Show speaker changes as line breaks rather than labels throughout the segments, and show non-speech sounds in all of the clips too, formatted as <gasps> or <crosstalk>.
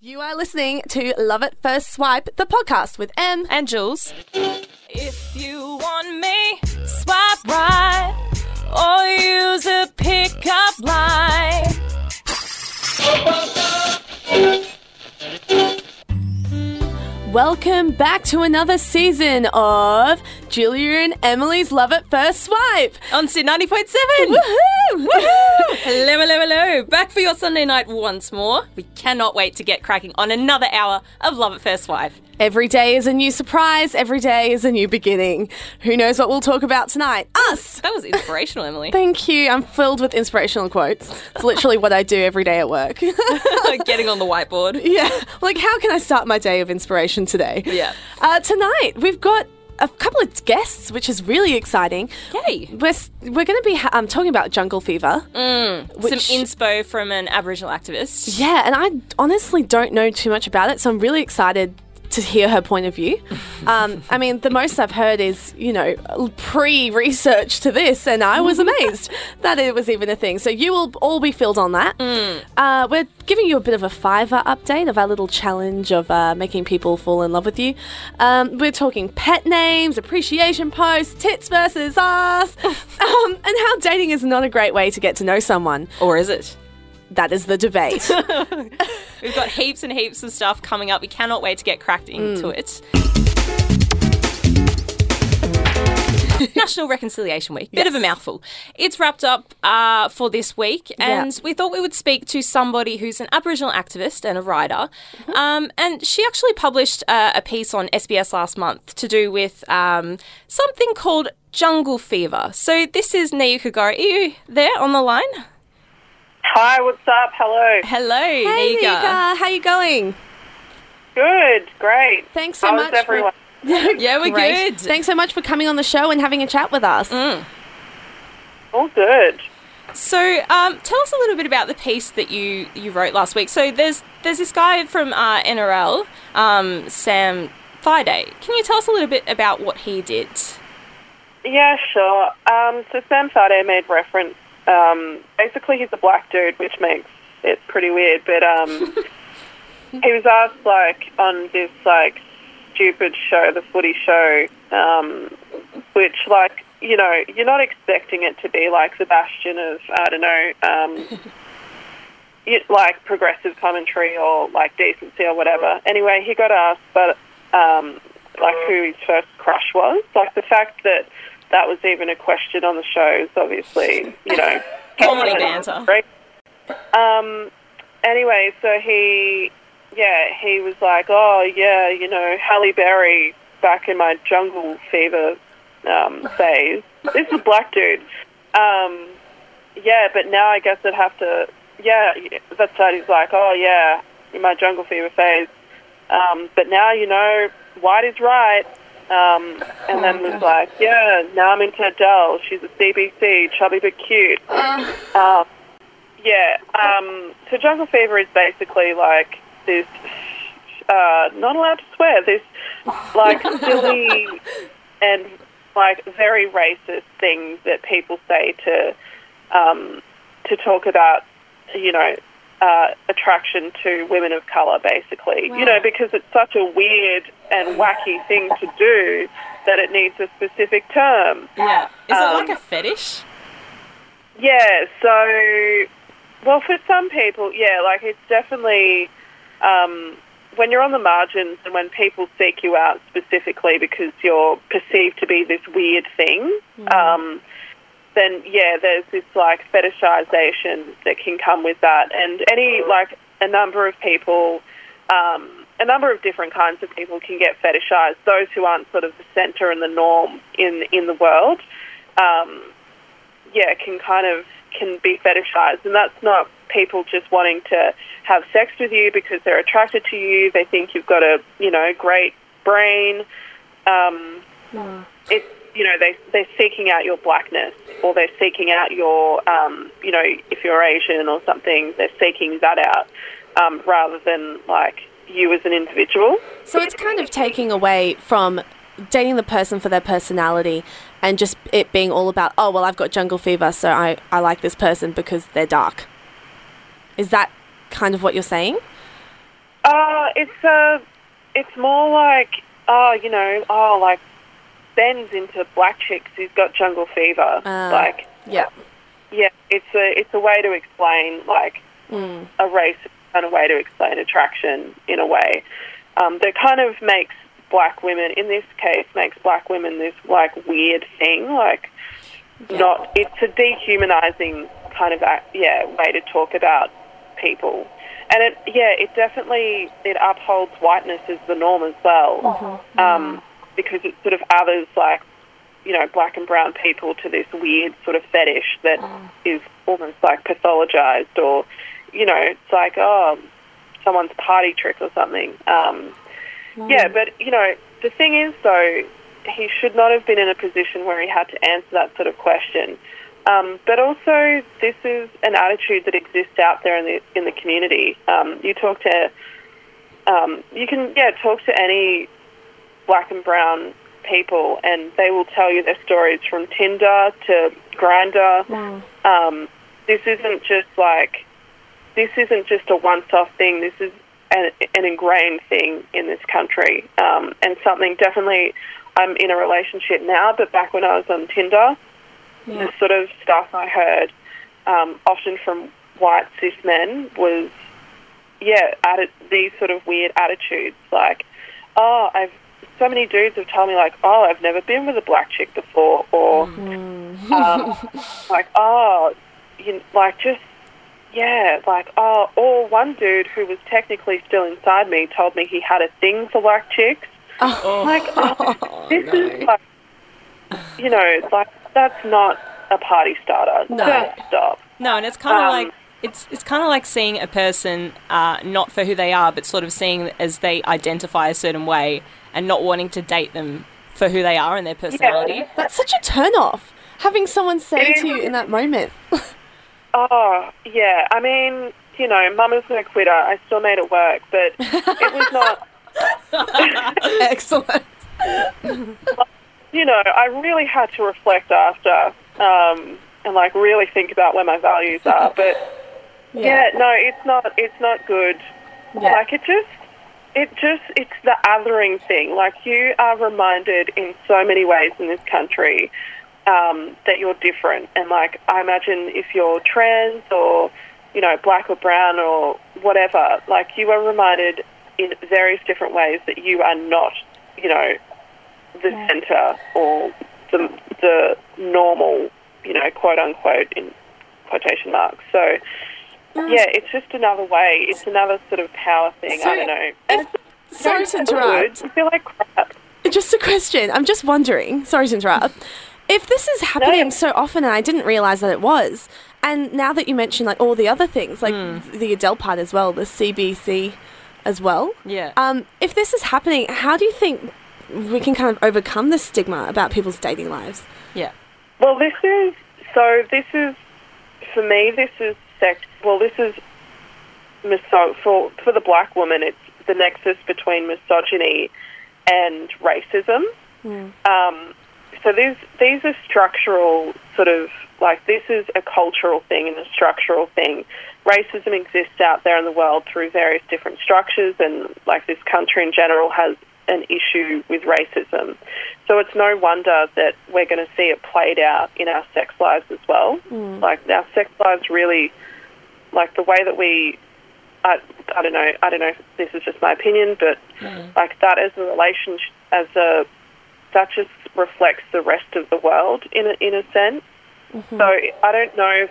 You are listening to Love at First Swipe, the podcast with Em.
and Jules. If you want me, swipe right or use a pickup line.
Welcome back to another season of Julia and Emily's Love at First Swipe.
On Sin 90.7.
Woohoo!
Hello, hello, hello. Back for your Sunday night once more. We cannot wait to get cracking on another hour of Love at First Swipe.
Every day is a new surprise, every day is a new beginning. Who knows what we'll talk about tonight? Us! <laughs>
That was inspirational, Emily.
Thank you. I'm filled with inspirational quotes. It's literally what I do every day at work. <laughs> <laughs>
Getting on the whiteboard.
yeah. Like, how can I start my day of inspiration today?
Yeah.
Uh, tonight, we've got a couple of guests, which is really exciting.
Yay.
We're, we're going to be ha- um, talking about jungle fever.
Some
which-
inspo from an Aboriginal activist.
Yeah, and I honestly don't know too much about it, so I'm really excited to hear her point of view. <laughs> Um, I mean, the most I've heard is, you know, pre research to this, and I was amazed <laughs> that it was even a thing. So you will all be filled on that. Uh, we're giving you a bit of a Fiverr update of our little challenge of uh, making people fall in love with you. Um, we're talking pet names, appreciation posts, tits versus ass, <laughs> um, and how dating is not a great way to get to know someone.
Or is it?
That is the debate. <laughs>
We've got heaps and heaps of stuff coming up. We cannot wait to get cracked into it. National Reconciliation Week. Bit of a mouthful. It's wrapped up uh, for this week, and
Yeah.
we thought we would speak to somebody who's an Aboriginal activist and a writer. Um, and she actually published uh, a piece on SBS last month to do with um, something called jungle fever. So this is Nayuka you there on the line?
Hi, what's up? Hello.
Hello,
Hey,
Nayuka.
Nika, how you going?
Good, great.
Thanks so
How's
much.
everyone? <laughs>
For,
Yeah, we're
Great.
good.
Thanks so much for coming on the show and having a chat with us.
All good.
So, um, tell us a little bit about the piece that you, you wrote last week. So, there's there's this guy from uh, NRL, um, Sam Thaiday. Can you tell us a little bit about what he did?
Yeah, sure. Um, so Sam Thaiday made reference. Um, basically, he's a black dude, which makes it pretty weird. But um, <laughs> he was asked, like, on this like stupid show, the Footy Show, um, which, like, you know, you're not expecting it to be like the bastion of I don't know. Um, <laughs> you, like progressive commentary or like decency or whatever. Anyway, he got asked, but um, like who his first crush was. Like the fact that that was even a question on the shows, obviously, you know, <laughs>
Comedy banter.
Right. Um. Anyway, so he, yeah, he was like, oh yeah, you know, Halle Berry back in my jungle fever um, phase. This is a black dude. Um, yeah, but now I guess I'd have to. Yeah, that's right. He's like, oh yeah, in my jungle fever phase. Um, but now you know, white is right. Um, and then was like, yeah, now I'm into Adele. She's a CBC, chubby but cute. Um, yeah. Um, so jungle fever is basically like this. Uh, not allowed to swear. This <laughs> like silly and like very racist things that people say to um, to talk about, you know, uh, attraction to women of color, basically. You know, because it's such a weird and wacky thing to do that it needs a specific term.
Yeah. Is it
Um,
like a fetish?
Yeah, so, well, for some people, yeah, like it's definitely um, when you're on the margins and when people seek you out specifically because you're perceived to be this weird thing, um, then yeah, there's this like fetishization that can come with that. And any, like, a number of people. Um, a number of different kinds of people can get fetishized. Those who aren't sort of the center and the norm in in the world, um, yeah, can kind of can be fetishized, and that's not people just wanting to have sex with you because they're attracted to you. They think you've got a you know great brain. Um, It's you know they they're seeking out your blackness, or they're seeking out your um, you know if you're Asian or something, they're seeking that out um, rather than like you as an individual.
So it's kind of taking away from dating the person for their personality and just it being all about, oh, well, I've got jungle fever, so I, I like this person because they're dark. Is that kind of what you're saying?
Uh, it's uh, it's more like oh, you know, oh, like Ben's into black chicks. He's got jungle fever.
Ah.
like,
Yeah.
yeah, it's a it's a way to explain like
Mm.
a race and a way to explain attraction in a way um, that kind of makes black women, in this case, makes black women this like weird thing, like not. It's a dehumanizing kind of yeah way to talk about people, and it yeah it definitely it upholds whiteness as the norm as well, um, because it sort of others like you know, black and brown people to this weird sort of fetish that is almost like pathologized or, you know, it's like, oh, someone's party trick or something. Um, Yeah, but, you know, the thing is, though, he should not have been in a position where he had to answer that sort of question. Um, but also, this is an attitude that exists out there in the in the community. Um, you talk to, um, you can yeah talk to any black and brown people, and they will tell you their stories from Tinder to Grindr. Um, this isn't just like this isn't just a once-off thing. This is an, an ingrained thing in this country, um, and something definitely. I'm in a relationship now, but back when I was on Tinder, the sort of stuff I heard, um, often from white cis men, was yeah, atti- these sort of weird attitudes, like, oh, I've so many dudes have told me like, oh, I've never been with a black chick before, or um, <laughs> like, oh, you like just yeah, like oh, or one dude who was technically still inside me told me he had a thing for black chicks. Like oh, <laughs> this is like, you know, like that's not a party starter.
No.
Just stop.
No, and it's kind of
Um,
like it's it's kind of like seeing a person uh, not for who they are, but sort of seeing as they identify a certain way and not wanting to date them for who they are and their personality.
That's such a turn off. Having someone say to you in that moment. <laughs>
Oh, yeah. I mean, you know, Mama's no quitter. I still made it work, but it was not. <laughs>
Excellent.
You know, I really had to reflect after, um, and like really think about where my values are. But yeah, no, it's not. It's not good.
Yeah.
Like it just, it just, it's the othering thing. Like you are reminded in so many ways in this country um, that you're different. And like I imagine if you're trans or you know black or brown or whatever, like you are reminded in various different ways that you are not, you know, the center or the the normal, you know, quote unquote in quotation marks. So. Yeah, it's just another way. It's another sort of power thing.
So,
I don't know.
If-
it's
sorry to interrupt.
good. You feel like crap.
Just a question. I'm just wondering. Sorry to interrupt. If this is happening
No.
so often, and I didn't realize that it was, and now that you mentioned like all the other things, like the Adele part as well, the CBC as well.
Yeah.
Um, if this is happening, how do you think we can kind of overcome the stigma about people's dating lives?
yeah.
Well, this is so. This is for me. This is Well, this is miso- for for the black woman. It's the nexus between misogyny and racism. Um, so these these are structural sort of like this is a cultural thing and a structural thing. Racism exists out there in the world through various different structures, and like this country in general has an issue with racism. So it's no wonder that we're going to see it played out in our sex lives as well. Like our sex lives really, like the way that we I, I don't know. I don't know this is just my opinion, but like that as a relationship, as a that just reflects the rest of the world in a, in a sense. So I don't know. If,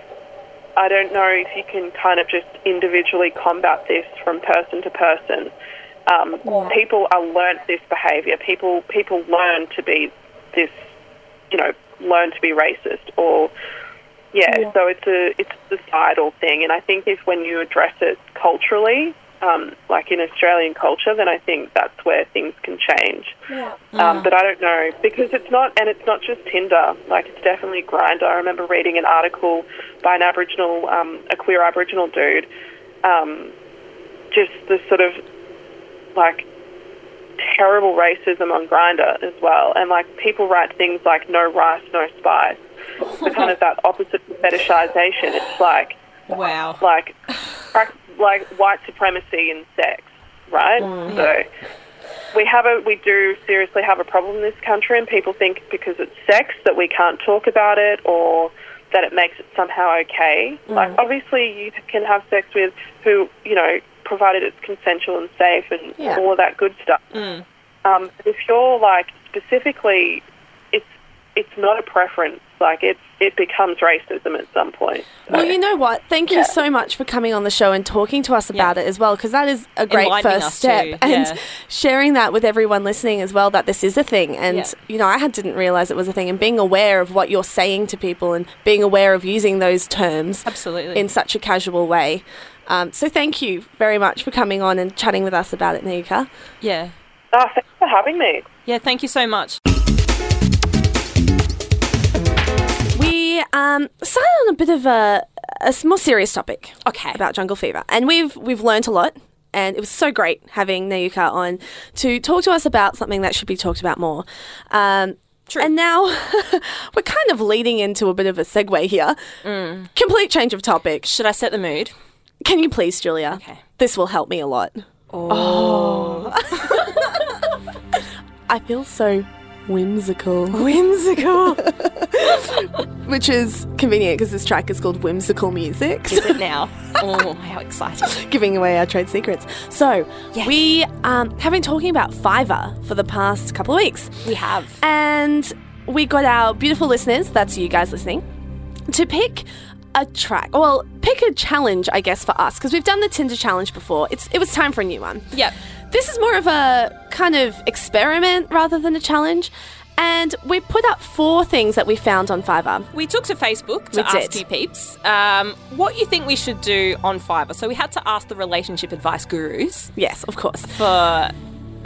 I don't know if you can kind of just individually combat this from person to person. Um, People are learnt this behaviour. People people learn to be this, you know, learn to be racist or yeah, so it's a it's a societal thing, and I think if when you address it culturally, um, like in Australian culture, then I think that's where things can change. Um, but I don't know because it's not, and it's not just Tinder. Like it's definitely Grindr. I remember reading an article by an Aboriginal, um, a queer Aboriginal dude, um, just the sort of like terrible racism on Grindr as well, and like people write things like "no rice, no spice." So kind of that opposite fetishization. It's like
Wow.
like like white supremacy in sex. right? Mm. So we have a we do seriously have a problem in this country, and people think because it's sex that we can't talk about it or that it makes it somehow okay. Mm. Like obviously you can have sex with who you know provided it's consensual and safe and
Yeah.
all of that good stuff. Mm. Um, but if you're like specifically, it's it's not a preference. Like it's it becomes racism at some point. So-
Well, you know what? Thank you so much for coming on the show and talking to us about it as well, because that is a great
Enlightening
first step.
too,
And
yeah.
sharing that with everyone listening as well, that this is a thing. And,
Yeah.
you know, I had, didn't realize it was a thing. And being aware of what you're saying to people and being aware of using those terms
Absolutely.
in such a casual way. Um, so thank you very much for coming on and chatting with us about it, Nika.
yeah.
Ah, thanks for having me.
Yeah, thank you so much.
We um, started on a bit of a more serious topic.
Okay.
About jungle fever, and we've we've learned a lot, and it was so great having Nayuka on to talk to us about something that should be talked about more. Um,
True.
And now <laughs> we're kind of leading into a bit of a segue here.
Mm.
Complete change of topic.
Should I set the mood?
Can you please, Julia?
Okay.
This will help me a lot. Oh. <laughs> I feel so whimsical. <laughs>
Whimsical. <laughs>
Which is convenient because this track is called Whimsical Music.
Is it now? <laughs> Oh, how exciting.
giving away our trade secrets. So,
Yes.
we um, have been talking about Fiverr for the past couple of weeks.
We have.
And we got our beautiful listeners, that's you guys listening, to pick a track. Well, pick a challenge, I guess, for us, because we've done the Tinder challenge before. It's It was time for a new one.
Yep.
This is more of a kind of experiment rather than a challenge. And we put up four things that we found on Fiverr.
We took to Facebook to
We
ask
did.
you peeps um, what you think we should do on Fiverr. So we had to ask the relationship advice gurus
Yes, of course.
for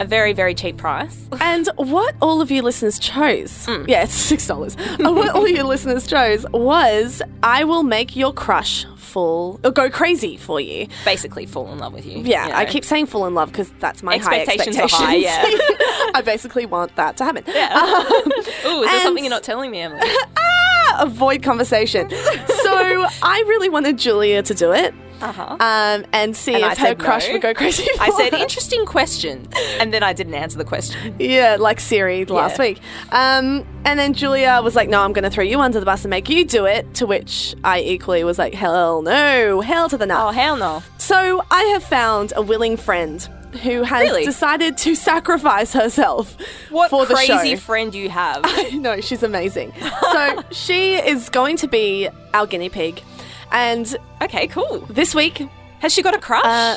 a very, very cheap price.
And what all of you listeners chose, mm. yeah, it's six dollars. Uh, what all of you listeners chose was, "I will make your crush fall or go crazy for you."
Basically, fall in love with you.
Yeah,
you
I keep saying fall in love because that's my high
Expectations
expectations.
are high, yeah. <laughs>
I basically want that to happen.
Um, <laughs> Ooh, is there something you're not telling me, Emily? <laughs>
Ah, avoid conversation. so I really wanted Julia to do it.
Uh-huh.
Um, and see
And
if her crush
no.
would go crazy.
I said, interesting question. And then I didn't answer the question.
Yeah, like Siri last
Yeah.
week. Um, and then Julia was like, no, I'm going to throw you under the bus and make you do it. To which I equally was like, hell no, hell to the no.
Oh, hell no.
So I have found a willing friend who has
Really?
decided to sacrifice herself
What
for the
crazy friend you have. <laughs>
no, she's amazing. so she is going to be our guinea pig. And
okay, cool.
this week,
Has she got a crush?
uh,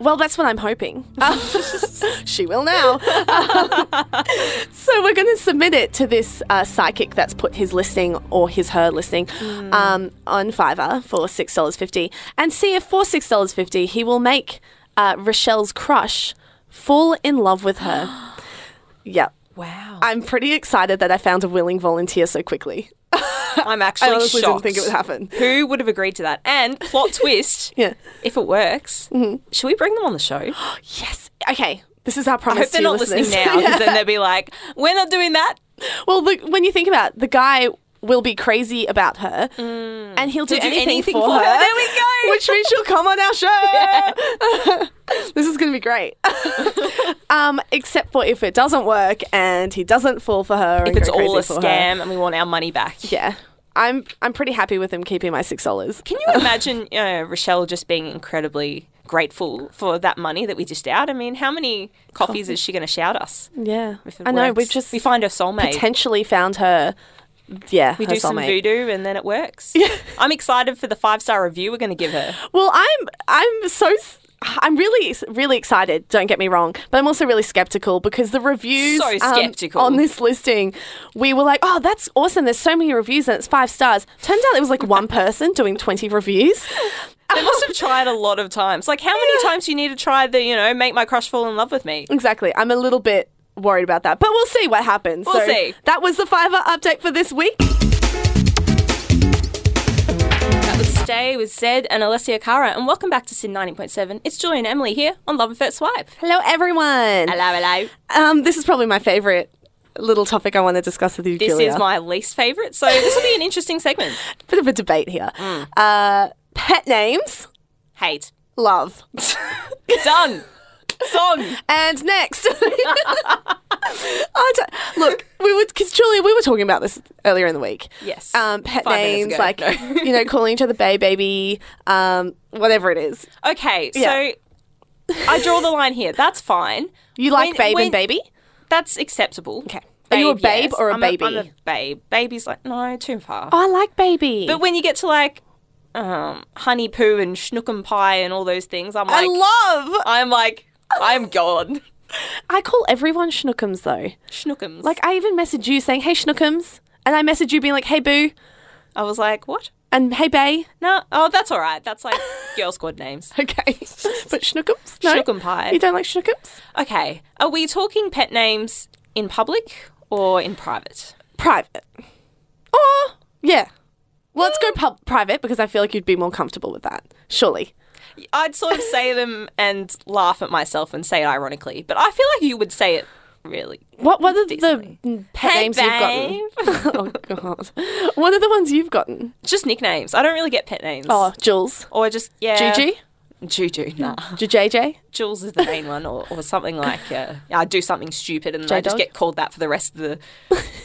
well, that's what I'm hoping. <laughs> <laughs> she will now. <laughs> so we're going to submit it to this uh, psychic that's put his listing or his her listing um, on Fiverr for six dollars fifty, and see if for six dollars fifty he will make uh, Rochelle's crush fall in love with her. <gasps> yep.
wow.
I'm pretty excited that I found a willing volunteer so quickly. <laughs>
I'm
I
actually
honestly
shocked.
didn't think it would happen.
Who would have agreed to that? And plot <laughs> twist,
Yeah.
if it works, mm-hmm. should we bring them on the show? <gasps>
Yes. Okay. This is our
I
promise
hope they're not listening now because then <laughs> they'll be like, we're not doing that.
Well, the, when you think about it, the guy will be crazy about her, and he'll do,
Mm.
Anything,
anything
for,
for
her.
her. There we go. <laughs>
Which means she'll come on our show. <laughs> <laughs> this is going to be great. um, except for if it doesn't work and he doesn't fall for her.
If it's all a
for her.
scam and we want our money back.
yeah. I'm I'm pretty happy with him keeping my six dollars.
Can you imagine uh, Rochelle just being incredibly grateful for that money that we just out? I mean, how many coffees is she going to shout us?
Yeah, I know.
works?
We've just
we find her soulmate.
potentially found her. Yeah,
we do some voodoo and then it works. <laughs> I'm excited for the five star review we're going to give her.
Well, I'm I'm so I'm really really excited. Don't get me wrong, but I'm also really skeptical because the reviews
So
um, on this listing, we were like, oh, that's awesome. There's so many reviews and it's five stars. Turns out it was like one person doing 20 reviews. <laughs>
They must have tried a lot of times. Like, how many times do you need to try the, you know, make my crush fall in love with me?
Exactly. I'm a little bit worried about that, but we'll see what happens.
We'll
so
see.
That was the Fiverr update for this week.
That was Stay with Zedd and Alessia Cara, and welcome back to Sin 90.7. It's Julie and Emily here on Love and First Swipe.
Hello, everyone.
Hello, hello.
Um, this is probably my favorite little topic I want to discuss with you,
This
Julia.
is my least favourite, so this will be an interesting segment. <laughs>
bit of a debate here.
Mm.
Uh, pet names,
Hate.
love. <laughs>
Done. Song.
And next. <laughs> Look, we would because Julia, we were talking about this earlier in the week.
Yes.
Um, pet
Five
names like
No.
you know, calling each other bay baby, um, whatever it is.
Okay,
Yeah.
so I draw the line here. That's fine.
You like
When-
babe
when-
and baby?
That's acceptable.
Okay. Are you a babe or a
I'm
baby?
I'm a babe. Baby's like no, too far.
Oh, I like baby.
But when you get to like um, honey poo and schnookum pie and all those things, I'm like,
I love.
I'm like, I'm gone.
I call everyone schnookums though.
Schnookums.
Like I even message you saying, "Hey schnookums," and I message you being like, "Hey boo,"
I was like, what?
and "Hey bay."
No, oh, that's all right. That's like <laughs> girl squad names.
Okay, <laughs> but schnookums. No,
Schnookum pie.
You don't like schnookums?
Okay, are we talking pet names in public or in private?
Private. Oh, yeah. Well, let's go mm. pub- private because I feel like you'd be more comfortable with that. Surely.
I'd sort of say them and laugh at myself and say it ironically, but I feel like you would say it really.
What What are the pet
Hey,
names you've gotten? <laughs> oh God. What are the ones you've gotten?
Just nicknames. I don't really get pet names.
Oh, Jules,
Or just, yeah.
Gigi,
Juju, nah.
JJ.
Jules is the main one, or, or something like uh, I do something stupid and I just get called that for the rest of the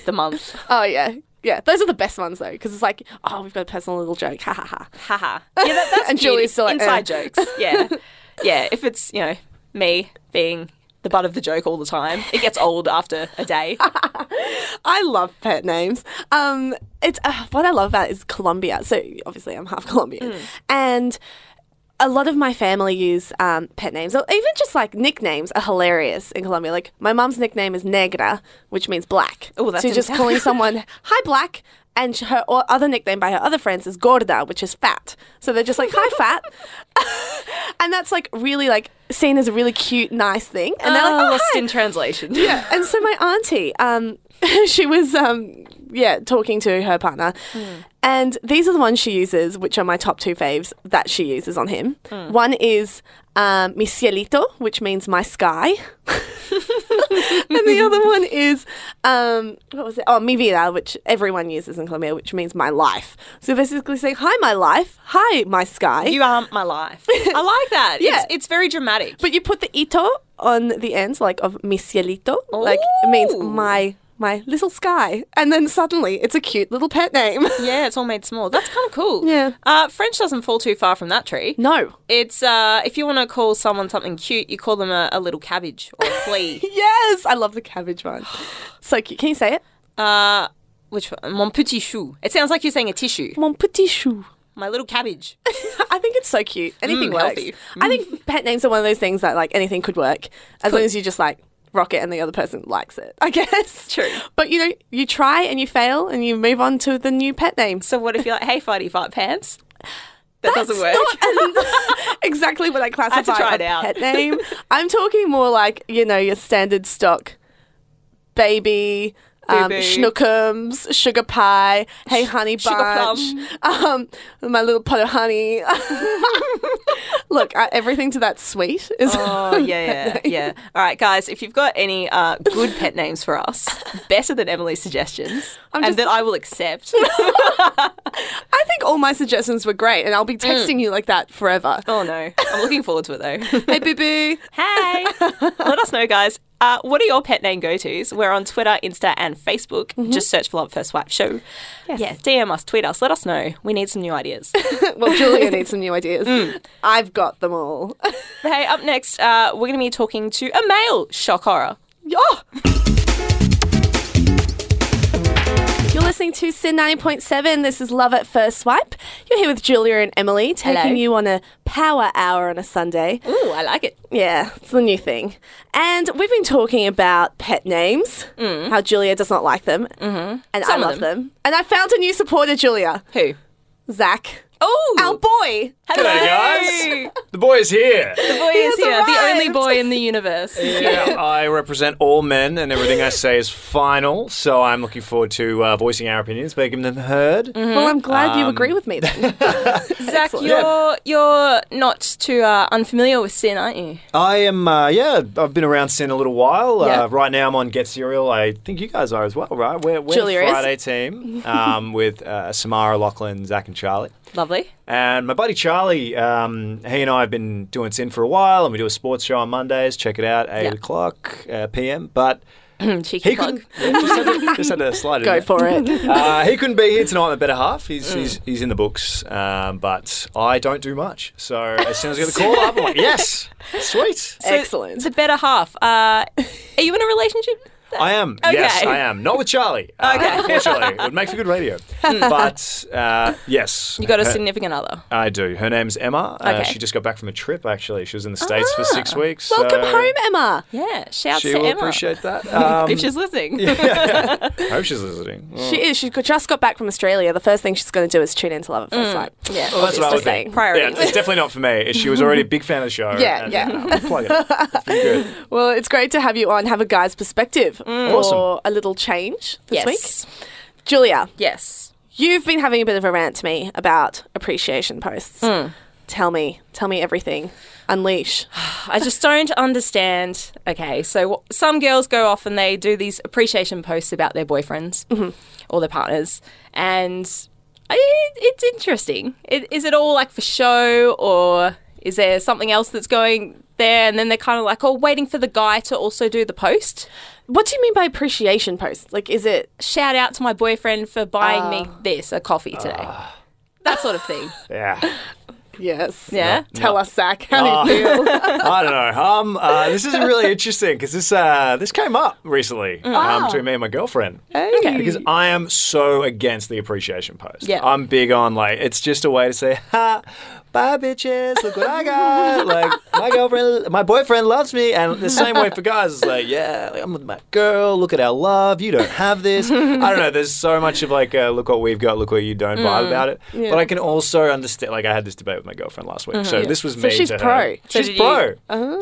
the month. <laughs>
Oh yeah, yeah. Those are the best ones though, because it's like, oh, we've got a personal little joke. Ha ha ha.
Haha. Yeah, that, that's <laughs>
And. Julie's still like,
inside
eh.
jokes. Yeah, <laughs> yeah. If it's you know me being the butt of the joke all the time, it gets old after a day. <laughs>
I love pet names. Um, it's uh, what I love about it is Colombia. So obviously, I'm half Colombian, and a lot of my family use um, pet names, or even just like nicknames, are hilarious in Colombia. Like my mum's nickname is Negra, which means black.
Oh, that
so just calling <laughs> someone "Hi, black." And her or other nickname by her other friends is Gorda, which is fat. So they're just like, "Hi, fat," <laughs> and that's like really like seen as a really cute, nice thing. And they're like,
Oh,
"Oh,
lost
hi."
in translation.
Yeah, and so my auntie, um, <laughs> she was, um, yeah, talking to her partner, and these are the ones she uses, which are my top two faves that she uses on him. One is um, mi cielito, which means my sky, <laughs> and the <laughs> other one is um, what was it? Oh, mi vida, which everyone uses in Colombia, which means my life. So basically saying, "Hi, my life. Hi, my sky."
You are my life. I like that. <laughs>
Yeah.
It's, it's very dramatic.
But you put the ito on the end, like of mi cielito, like it means my my little sky, and then suddenly it's a cute little pet name. <laughs>
yeah, it's all made small. That's kind of cool.
Yeah.
Uh, French doesn't fall too far from that tree.
no.
It's uh, if you want to call someone something cute, you call them a, a little cabbage or a flea. <laughs>
Yes, I love the cabbage one. <gasps> So cute. Can you say it?
uh, which one? Mon petit chou. It sounds like you're saying a tissue.
Mon petit chou.
My little cabbage. <laughs>
I think it's so cute. Anything
Mm,
works.
healthy.
I think pet names are one of those things that like anything could work as long as you just like rock it and the other person likes it. I <laughs> guess.
True.
But you know, you try and you fail and you move on to the new pet name.
So what if you're like, hey, fighty fight pants? That doesn't work.
not <laughs> <laughs> exactly what I classify
try
a
it out.
pet name. I'm talking more like you know your standard stock, baby, um, schnookums, sugar pie, hey honey
Sugar
bunch, um, my little pot of honey. <laughs> Look, I, everything to that sweet is.
Oh <laughs> yeah, yeah, yeah. All right, guys. If you've got any uh, good pet names for us, better than Emily's suggestions, <laughs>
I'm
and
just-
that I will accept.
I think all my suggestions were great, and I'll be texting you like that forever.
oh no, I'm looking forward to it though.
hey, boo boo.
Hey, let us know, guys. Uh, what are your pet name go tos? We're on Twitter, Insta, and Facebook. Just search for Love First Swipe Show. Yeah, DM us, tweet us, let us know. We need some new ideas.
Well, Julia needs some new ideas. I've got them all. <laughs>
hey, up next, uh, we're going to be talking to a male shock horror.
Oh! You're listening to Sin 90.7. This is Love at First Swipe. You're here with Julia and Emily, taking
Hello.
you on a power hour on a Sunday.
Ooh, I like it.
Yeah, it's the new thing. And we've been talking about pet names, how Julia does not like them, mm-hmm. and I
Some of
love
them.
them. And I found a new supporter, Julia.
Who?
Zach.
Oh,
Our boy.
hello,
G'day, guys. The boy is here.
The boy is
has
here, the only boy in the universe. <laughs>
Yeah, I represent all men, and everything I say is final. So I'm looking forward to uh, voicing our opinions, making them heard.
Well, I'm glad you
Um,
agree with me then. <laughs>
Zach, you're you're not too uh, unfamiliar with sin, aren't you?
I am, uh, yeah, I've been around Sin a little while.
Yeah.
Uh, right now I'm on Get Serial. I think you guys are as well, right? We're, we're
Julia
the
is.
Friday team um, with uh, Samara, Lachlan, Zach, and Charlie.
Love Lovely.
And my buddy Charlie, um, he and I have been doing Sin for a while, and we do a sports show on Mondays. Check it out, 8
Yeah.
o'clock uh, p.m. But <clears throat>
Cheeky
he
plug.
couldn't. yeah, <laughs> just, had to, just had to slide it
Go
in.
for it. <laughs>
Uh, he couldn't be here tonight. The better half. He's he's, he's in the books, um, but I don't do much. So as soon as I get the call up, I'm like, yes, sweet.
So
Excellent.
The better half. Uh, are you in a relationship?
I am. Yes, I am. Not with Charlie. <laughs> Uh,
Okay.
Unfortunately, it would make for good radio. but uh, yes,
You got a
her-
significant other.
I do. Her name's Emma. Uh,
Okay.
she just got back from a trip. Actually, she was in the states for six weeks.
Welcome
so
home, Emma.
Yeah. Shouts
She
to
will
Emma.
appreciate that. <laughs> Um,
if she's listening. <laughs>
yeah, I hope she's listening.
She is. She just got back from Australia. The first thing she's going to do is tune into Love at First Sight.
Yeah.
well, that's what I would
saying.
Priorities.
Yeah, it's definitely not for me. She was already a big fan of the show.
Yeah,
and,
yeah.
plug it. It's good.
Well, it's great to have you on, have a guy's perspective for
Awesome.
a little change this
yes.
week. Julia,
Yes.
you've been having a bit of a rant to me about appreciation posts. Mm. Tell me, tell me everything. Unleash. <sighs>
I just don't understand. Okay, so some girls go off and they do these appreciation posts about their boyfriends mm-hmm. or their partners, and I, it's interesting. It, is it all like for show, or is there something else that's going there? And then they're kind of like, oh, waiting for the guy to also do the post.
What do you mean by appreciation post? Like, is it
Shout out to my boyfriend for buying me this, a coffee today. that sort of thing. <laughs>
Yeah.
yes?
Yeah.
Tell
No.
us, Zach, how do you feel? <laughs> <laughs>
I don't know. Um, uh, this is really interesting because this uh, this came up recently um, between me and my girlfriend.
Okay.
Because I am so against the appreciation post.
Yeah.
I'm big on like it's just a way to say, "Ha, bye bitches, look what I got." like my girlfriend, my boyfriend loves me, and the same way for guys. It's like, yeah, like, I'm with my girl. Look at our love. You don't have this. I don't know. <laughs> There's so much of like, uh, look what we've got. Look what you don't vibe mm. about it.
Yeah.
But I can also understand. Like I had this debate with my girlfriend last week, so mm-hmm. this was
So
me.
she's pro.
So
She's pro.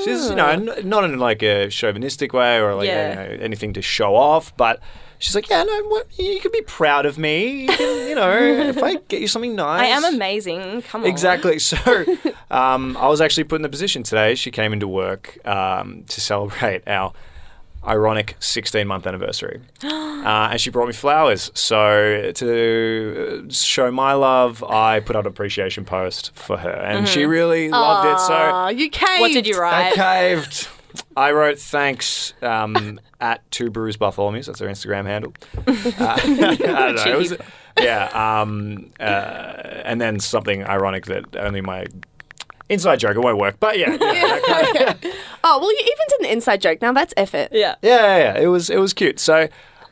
She's you know ah. n- not in like a chauvinistic way or like
Yeah.
you know, anything to show off, but she's like, yeah, no, what, you can be proud of me. You, can, you know, if I get you something nice, <laughs>
I am amazing. Come on.
Exactly. <laughs> So, um, I was actually put in the position today. She came into work um, to celebrate our ironic 16 month anniversary. <gasps> uh, and she brought me flowers. So, to uh, show my love, I put out an appreciation post for her. And she really loved it. So,
you caved.
What did you write?
I caved. I wrote thanks um, <laughs> at Two Brews Bartholomew's. That's their Instagram handle. <laughs> Uh, <laughs> I don't know. It was, yeah. Um, uh, and then something ironic that only my inside joke it won't work. But yeah, yeah, that kind
Oh, well, you even did an inside joke. Now that's effort.
Yeah.
yeah, yeah, yeah. It was it was cute. So.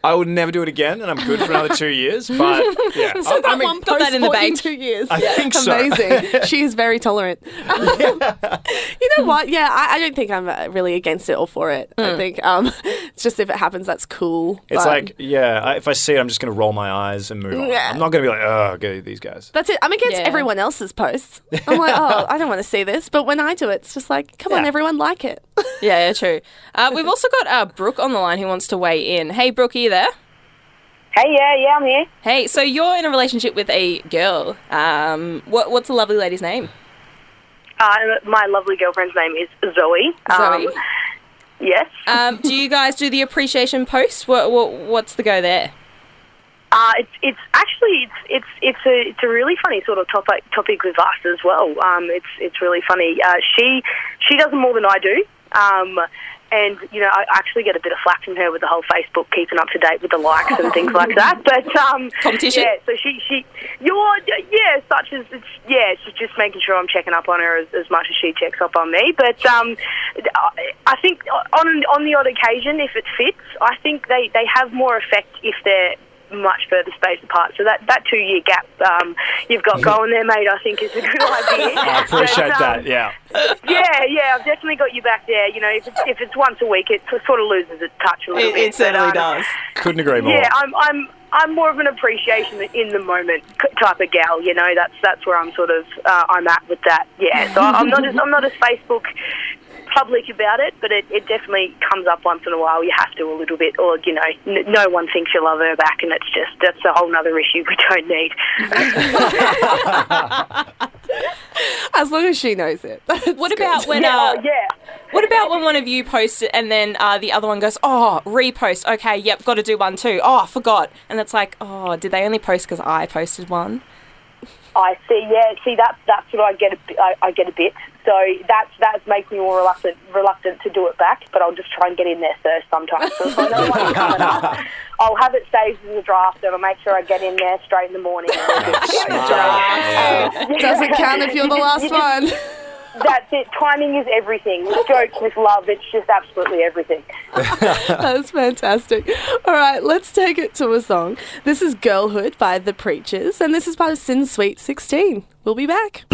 I would never do it again, and I'm good for another two years. But <laughs> yeah, I, I mean,
got that in the
Post
bank.
two years.
I think so.
Amazing. <laughs> she is very tolerant. <laughs> you know what? Yeah, I, I don't think I'm uh, really against it or for it. I think um, it's just if it happens, that's cool.
it's
but
like yeah. I, if I see it, I'm just gonna roll my eyes and move on.
Yeah.
I'm not gonna be like, oh, go these guys.
that's it. I'm against
Yeah.
everyone else's posts. I'm like, oh, I don't want to see this. But when I do it, it's just like, come on, everyone, like it.
Yeah, yeah, true. Uh, we've also got uh, Brooke on the line who wants to weigh in. Hey, Brooke, are you there?
Hey, yeah, yeah, I'm here.
Hey, so you're in a relationship with a girl. Um, what, what's the lovely lady's name?
Uh, my lovely girlfriend's name is Zoe.
Zoe.
Um, yes.
Um, do you guys do the appreciation post? What, what, what's the go there?
Uh, it's it's actually it's it's it's a it's a really funny sort of topic topic with us as well. Um, it's it's really funny. Uh, she she does more than I do. Um, and you know, I actually get a bit of flack from her with the whole Facebook keeping up to date with the likes and things like that. But um,
Competition?
yeah. So she she you're yeah, such as it's yeah, she's just making sure I'm checking up on her as, as much as she checks up on me. But um, I- I think on on the odd occasion, if it fits, I think they they have more effect if they're much further spaced apart. So that, that two year gap um, you've got going there, mate, I think is a good <laughs> idea.
I appreciate
But, um,
that. Yeah.
Yeah, yeah, I've definitely got you back there. You know, if it's, if it's once a week, it sort of loses its touch a little bit. It certainly but, um, does.
Couldn't agree more.
Yeah, I'm, I'm, I'm more of an appreciation in the moment type of gal. You know, that's that's where I'm sort of uh, I'm at with that. Yeah, so <laughs> I'm not as I'm not as Facebook public about it, but it, it definitely comes up once in a while. You have to a little bit, or you know, n- no one thinks you love her back, and it's just that's a whole other issue we don't need. <laughs>
As long as she knows it. <laughs>
What about when?
yeah,
Uh,
yeah.
What about when one of you posts it and then uh, the other one goes, "Oh, repost. Okay, yep, got to do one too. Oh, I forgot." And it's like, "Oh, did they only post because I posted one?"
I see. Yeah, see that's that's what I get. A, bit- I, I get a bit. So that's that makes me more reluctant reluctant to do it back. But I'll just try and get in there first sometimes. So if I know one's <laughs> coming up, I'll have it saved as a draft, and I'll make sure I get in there straight in the morning. <laughs> <laughs>
Doesn't count if you're the last one.
That's it. Timing is everything. With jokes, with love, it's just absolutely everything.
That's fantastic. All right, let's take it to a song. This is Girlhood by The Preatures, and this is part of Sin Sweet 16. We'll be back.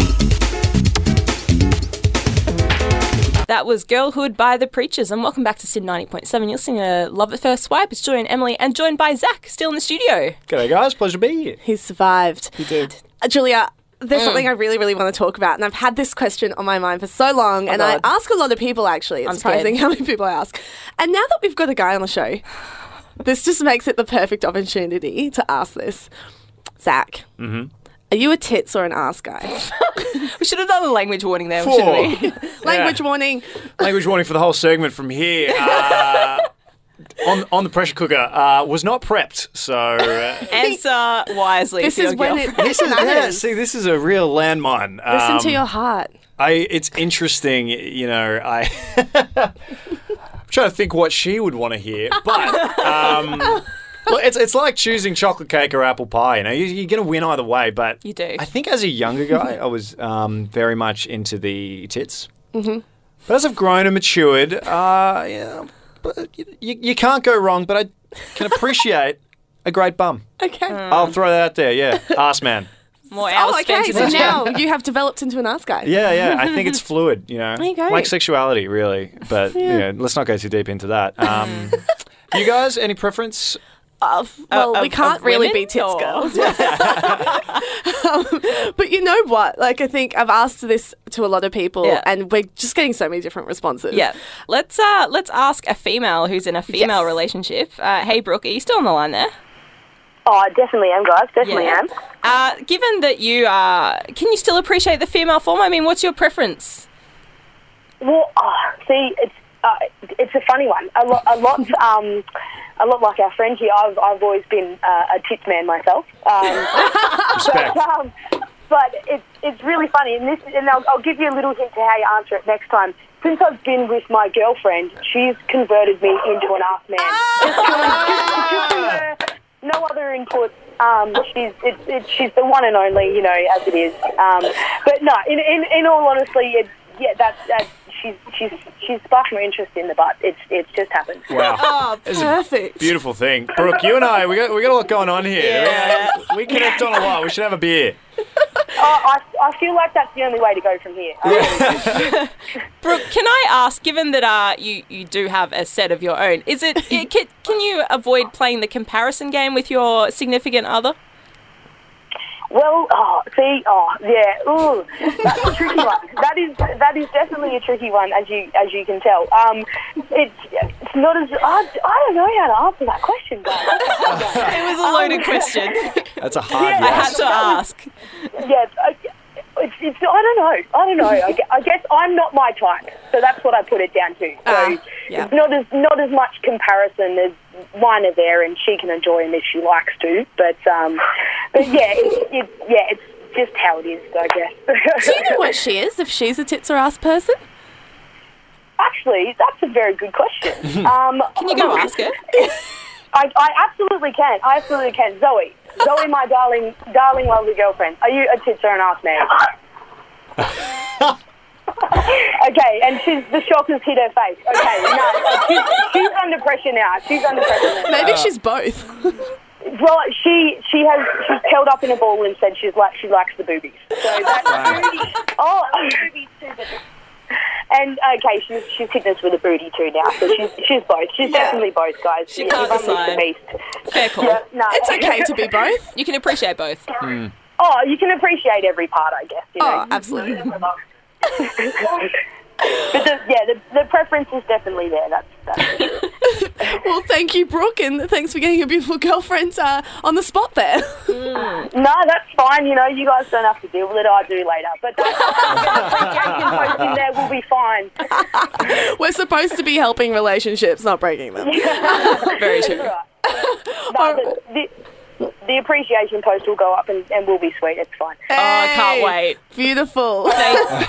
That was Girlhood by The Preatures, and welcome back to Sin 90.7. You're listening to Love at First Swipe. It's Joy and Emily, and joined by Zach, still in the studio.
G'day, guys. Pleasure to be here.
He survived.
He did.
Uh, Julia,
Mm.
there's something I really, really want to talk about, and I've had this question on my mind for so long, and I
Oh,
ask a lot of people actually. It's
I'm scared.
surprising <laughs> how many people I ask. And now that we've got a guy on the show, this just makes it the perfect opportunity to ask this. Zach,
Mm-hmm.
Are you a tits or an ass guy? <laughs>
We should have done a language warning there,
Four.
shouldn't we? <laughs> <laughs>
Language warning.
Language warning for the whole segment from here. Uh, on, on the pressure cooker uh, was not prepped, so uh,
Answer wisely.
This
to
is
your
when it
this is yeah,
matters.
see this is a real landmine.
Listen
Um,
to your heart.
I it's interesting, you know. I I'm trying to think what she would want to hear, but um, well, it's it's like choosing chocolate cake or apple pie. You know, you, you're going to win either way. But
You do.
I think as a younger guy, <laughs> I was um, very much into the tits. Mm-hmm. But as I've grown and matured, uh, yeah, but you, you, you can't go wrong. But I can appreciate a great bum.
Okay.
I'll throw that out there. Yeah, ass man. <laughs>
More hours
Oh, okay. So now <laughs> you have developed into an ass guy.
Yeah, yeah. I think it's fluid, you know.
There you go.
Like sexuality, really. But you know, let's not go too deep into that. Um, you guys, any preference?
Uh, well,
of-
we can't
of
really be tits <laughs>
or-
girls. <laughs> um, but you know what? Like, I think I've asked this to a lot of people,
Yeah.
and we're just getting so many different responses.
Yeah. Let's uh let's ask a female who's in a female
Yes.
relationship. Uh, hey Brooke, are you still on the line there?
Oh, I definitely am, guys. Definitely am.
Uh, given that you are, can you still appreciate the female form? I mean, what's your preference?
Well, oh, see, it's uh, it's a funny one. A lot, a lot, um, a lot like our friend here. I've I've always been uh, a tits man myself. Um, <laughs>
Respect.
but, um, but it's it's really funny, and this, and I'll, I'll give you a little hint to how you answer it next time. Since I've been with my girlfriend, she's converted me into an ass man. <laughs> Just just- just from her, no other input. Um, she's it, it, she's the one and only, you know, as it is. Um, but no, in, in in all honesty, it, yeah, that's that's she's she's she's sparked my interest in the butt. It's it's just happened.
Wow. <laughs>
Oh,
This a
perfect.
Beautiful thing. Brooke, you and I, we got, we got a lot going on here.
Yeah.
We, we connect on a lot. We should have a beer. <laughs>
Oh, I, I feel like that's the only way to go from here. I <laughs>
Brooke, can I ask, given that uh, you, you do have a set of your own, is it, it can, can you avoid playing the comparison game with your significant other?
Well, oh, see, oh, yeah, ooh, that's a tricky one. That is that is definitely a tricky one, as you as you can tell. Um, it's it's not as I, I don't know how to answer that question, guys. That's a hard <laughs> one.
It was a loaded question.
That's a hard
Yeah. <laughs>
I had to ask.
yeah, I, it's, it's I don't know. I don't know. I, I guess I'm not my type, so that's what I put it down to. So
Ah, yeah.
it's not as not as much comparison as mine are there, and she can enjoy them if she likes to. But um, but yeah, it, it, yeah, it's just how it is, I guess.
Do you know what she is? If she's a tits or ass person?
Actually, that's a very good question. <laughs> Um,
Can you go ask her? <laughs>
I, I absolutely can. I absolutely can. Zoe, Zoe, my darling, darling, lovely girlfriend. Are you a tits or an ass man? <laughs> okay, and she's the shock has hit her face. Okay, no, she's, she's under pressure now. She's under pressure now.
Maybe she's both.
Well, she she has she's held up in a ball and said she's like she likes the boobies. So that's oh boobies too. But, and okay, she's she's hitting us with a booty too now. So she's she's both. She's definitely both, guys.
She
Yeah,
can't
you've
decide.
the beast.
Fair call.
Yeah, no,
It's okay to be both.
You can appreciate both. Hmm.
Oh, you can appreciate every part, I guess. You oh, know?
Oh, absolutely. <laughs> <laughs>
but the, yeah, the, the preference is definitely there. That's, that's <laughs>
Well, thank you, Brooke, and thanks for getting your beautiful girlfriend uh, on the spot there.
no, that's fine. You know, you guys don't have to deal with it. I do later. But that's <laughs> in there. We'll be fine. <laughs>
We're supposed to be helping relationships, not breaking them.
Very true.
No, the, the, the appreciation post will go up and, and we'll be sweet. It's fine.
Oh, I can't wait.
Beautiful.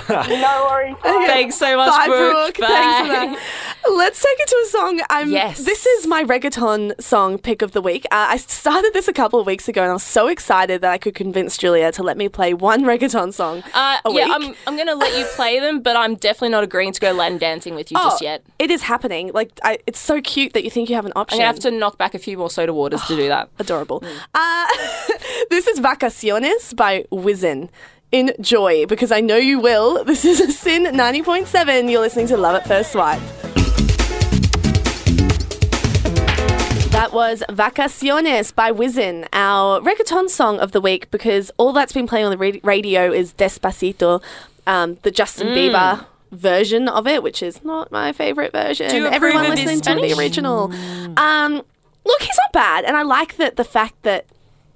No worries. <laughs>
Thanks so much,
Bye,
Brooke.
Brooke. Thanks for that. Let's take it to a song. Um,
Yes.
This is my reggaeton song pick of the week. Uh, I started this a couple of weeks ago and I was so excited that I could convince Julia to let me play one reggaeton song.
Uh,
a
yeah,
week.
I'm, I'm going to let you play them, but I'm definitely not agreeing to go Latin dancing with you just
Oh,
yet.
It is happening. Like, I, it's so cute that you think you have an
I'm
option.
going to have to knock back a few more soda waters to do that. <sighs>
Adorable. Uh, <laughs> this is Vacaciones by Wisin. Enjoy, because I know you will. This is a <laughs> Sin 90.7. You're listening to Love at First Swipe. That was Vacaciones by Wisin, our reggaeton song of the week, because all that's been playing on the radio is Despacito, um, the Justin
Mm.
Bieber version of it, which is not my favorite version. Everyone listening to the original. Um, look, he's not bad, and I like that the fact that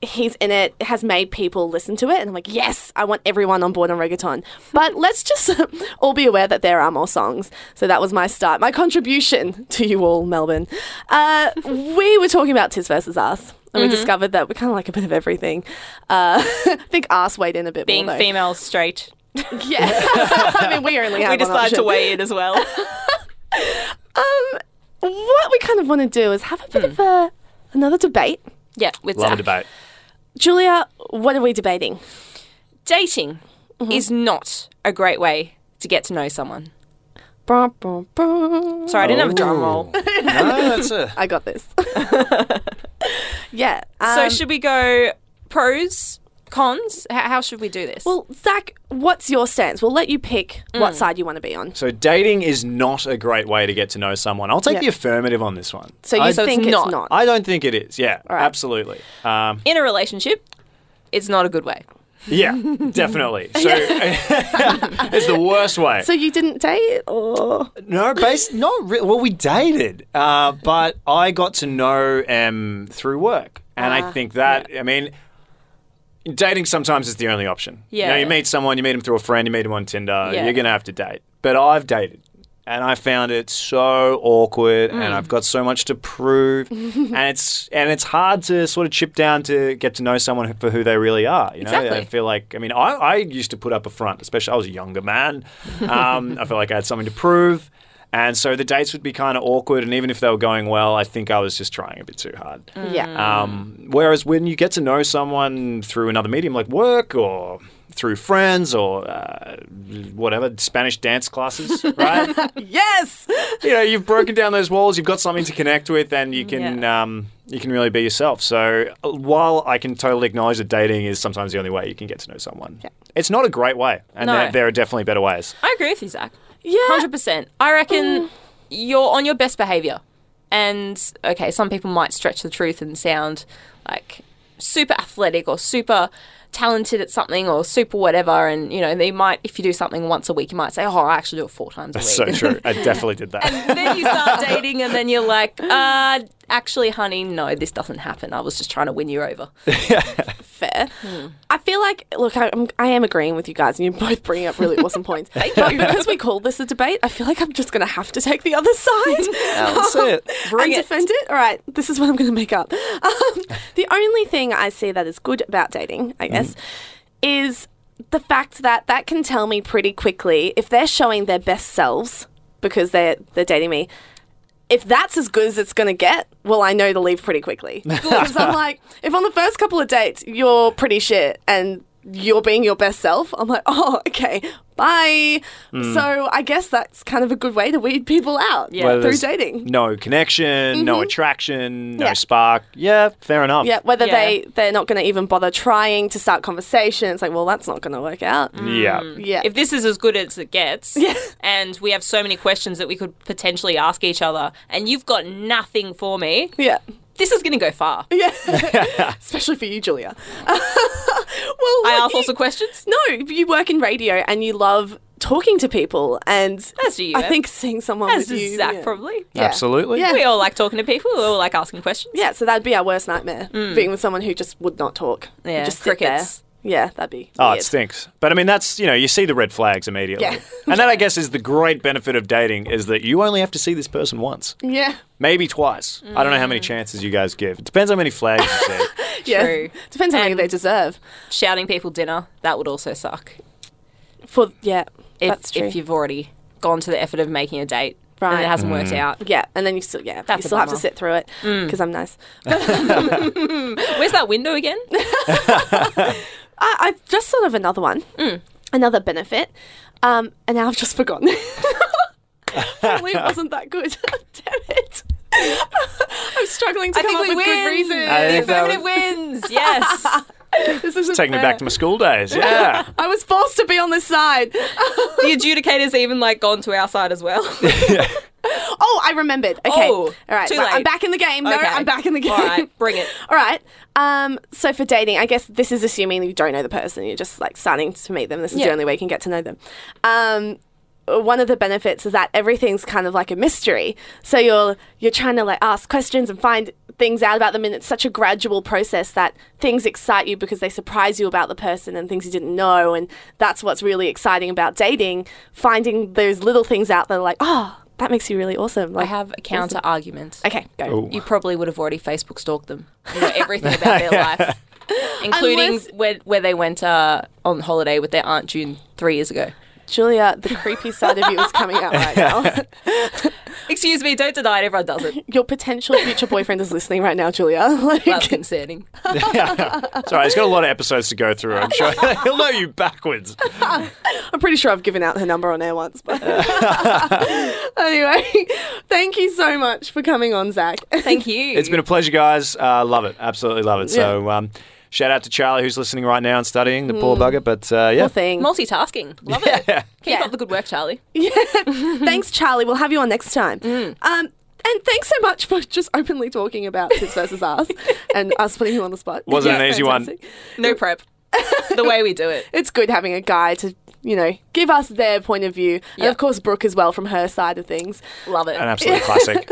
he's in it has made people listen to it, and I'm like, yes, I want everyone on board on reggaeton. But <laughs> let's just <laughs> all be aware that there are more songs. So that was my start, my contribution <laughs> to you all, Melbourne. Uh, we were talking about Tis versus Us. And we discovered that we kind of like a bit of everything. Uh, I think Us weighed in a bit
Being
more. though.
female straight.
Yeah. I mean, we only have
We decided to weigh in as well.
Um, what we kind of want to do is have a bit of a, another debate.
yeah, with
Love a
Zach.
debate.
Julia, what are we debating?
Dating
Mm-hmm.
is not a great way to get to know someone.
Brum, brum, brum.
Sorry, I didn't have a drum roll.
no, that's a. <laughs>
I got this. <laughs> <laughs> yeah.
so
um,
should we go pros, cons? How, how should we do this?
well, Zach, what's your stance? We'll let you pick
Mm.
what side you want to be on.
So dating is not a great way to get to know someone. I'll take
Yeah.
the affirmative on this one.
So you
I,
think it's
not.
not?
I don't think it is. Yeah,
right.
absolutely. Um,
in a relationship, it's not a good way.
yeah, <laughs> definitely. <laughs> So <laughs> it's the worst way.
so you didn't date, or
No, based not re- well. We dated, uh, but I got to know Em through work, and
Ah,
I think that I mean, dating sometimes is the only option. you, know,
Yeah.
you meet someone, you meet them through a friend, you meet them on Tinder.
Yeah.
You're gonna have to date. But I've dated, and I found it so awkward,
Mm.
and I've got so much to prove, <laughs> and it's and it's hard to sort of chip down to get to know someone for who they really are. You know,
Exactly.
I feel like I mean, I, I used to put up a front, especially I was a younger man. <laughs> Um, I feel like I had something to prove. And so the dates would be kind of awkward, and even if they were going well, I think I was just trying a bit too hard.
Mm.
yeah,
Um, whereas when you get to know someone through another medium like work or through friends or uh, whatever, Spanish dance classes, <laughs> right?
yes,
you know, you've broken down those walls, you've got something to connect with, and you can
Yeah.
um, you can really be yourself. So uh, while I can totally acknowledge that dating is sometimes the only way you can get to know someone, it's not a great way, and
No.
there, there are definitely better ways.
I agree with you, Zach.
Yeah.
Hundred percent. I reckon you're on your best behavior, and okay, some people might stretch the truth and sound like super athletic or super talented at something or super whatever, and you know they might if you do something once a week, you might say, "Oh, I actually do it four times a week."
That's so <laughs> true. I definitely did that.
And then you start <laughs> dating, and then you're like, uh, actually, honey, no, this doesn't happen. I was just trying to win you over. <laughs>
fair. I feel like, look, I, I'm, I am agreeing with you guys, and you're both bringing up really awesome <laughs> points. but because we called this a debate, I feel like I'm just going to have to take the other side. <laughs>
That's it. <laughs>
Bring
and
it.
defend it. All right, this is what I'm going to make up. Um, the only thing I see that is good about dating, I guess, is the fact that that can tell me pretty quickly if they're showing their best selves because they're they're dating me. If that's as good as it's going to get, well, I know to leave pretty quickly. <laughs> Because I'm like, if on the first couple of dates you're pretty shit and you're being your best self, I'm like, oh, <laughs> okay, bye. Hmm. So I guess that's kind of a good way to weed people out
Yeah.
Whether
through dating.
No connection, no mm-hmm. attraction, no
Yeah.
spark. Yeah, fair enough.
Yeah, whether
Yeah.
they they're not going to even bother trying to start conversation. It's like, well, that's not going to work out. Mm.
Yeah. Mm.
Yeah,
If this is as good as it gets,
Yeah. <laughs>
and we have so many questions that we could potentially ask each other, and you've got nothing for me,
yeah,
this is going to go far. <laughs>
yeah. <laughs> Especially for you, Julia. <laughs> well,
I ask
you-
lots of questions.
No, you work in radio and you love talking to people, and
As do you,
I think seeing someone
As
with you,
Zach,
yeah.
probably.
Yeah.
Absolutely.
Yeah.
We all like talking to people. We all like asking questions.
Yeah, so that'd be our worst nightmare: mm. being with someone who just would not talk,
Yeah,
just sit
crickets.
There. Yeah, that'd be.
Oh,
weird.
it stinks. But I mean, that's you know, you see the red flags immediately,
Yeah.
and that I guess is the great benefit of dating is that you only have to see this person once,
Yeah.
maybe twice. I don't know how many chances you guys give. It depends how many flags you see. <laughs>
Yeah.
True.
Depends how many they deserve.
Shouting people dinner, that would also suck.
For yeah,
If,
that's true.
if you've already gone to the effort of making a date
Right.
and it hasn't
Mm.
worked out.
yeah, and then you still yeah,
That's
you still have to sit through it because I'm nice. <laughs>
Where's that window again? <laughs>
I, I just thought of another one,
Mm.
another benefit, um, and now I've just forgotten. Apparently, <laughs> it wasn't that good. <laughs> Damn it! I'm struggling to
I
come up with
win.
good reasons.
I
The
think that
affirmative wins. Yes. <laughs>
This isn't
Taking me back to my school days. Yeah. <laughs>
I was forced to be on this side. <laughs>
the adjudicator's even like gone to our side as well.
Oh, I remembered. Okay,
Oh,
all right.
too
right, I'm back in the game. No,
Okay.
I'm back in the game.
All right, bring it.
All right. Um, so for dating, I guess this is assuming you don't know the person. You're just like starting to meet them. This is the only way you can get to know them. Um, one of the benefits is that everything's kind of like a mystery. So you're you're trying to like ask questions and find things out about them, and it's such a gradual process that things excite you because they surprise you about the person and things you didn't know, and that's what's really exciting about dating. Finding those little things out that are like, oh, that makes you really awesome.
I
Like,
have a counter argument.
okay, go.
Ooh.
You probably would have already Facebook stalked them. You know everything about their <laughs> life, including
Unless-
where where they went uh, on holiday with their aunt June three years ago.
Julia, the creepy side of you is coming out right now. <laughs>
Excuse me, don't deny it. Everyone does it.
Your potential future boyfriend is listening right now, Julia. <laughs> Like,
That's concerning. <laughs>
Sorry, he's got a lot of episodes to go through. I'm sure he'll know you backwards.
I'm pretty sure I've given out her number on air once. But anyway, thank you so much for coming on, Zach.
Thank you.
It's been a pleasure, guys. Uh, love it. Absolutely love it. So, um, shout out to Charlie who's listening right now and studying, the poor bugger. But uh, yeah.
Poor thing.
multitasking. Love it.
Yeah.
Keep
Yeah.
up the good work, Charlie. <laughs>
thanks, Charlie. We'll have you on next time. Um, and thanks so much for just openly talking about tits versus us <laughs> and us putting you on the spot.
Wasn't
Yeah,
an easy one.
fantastic.
No prep. the way we do it. <laughs>
It's good having a guy to, you know, give us their point of view. And
Yeah.
of course, Brooke as well from her side of things.
Love it.
An absolute classic.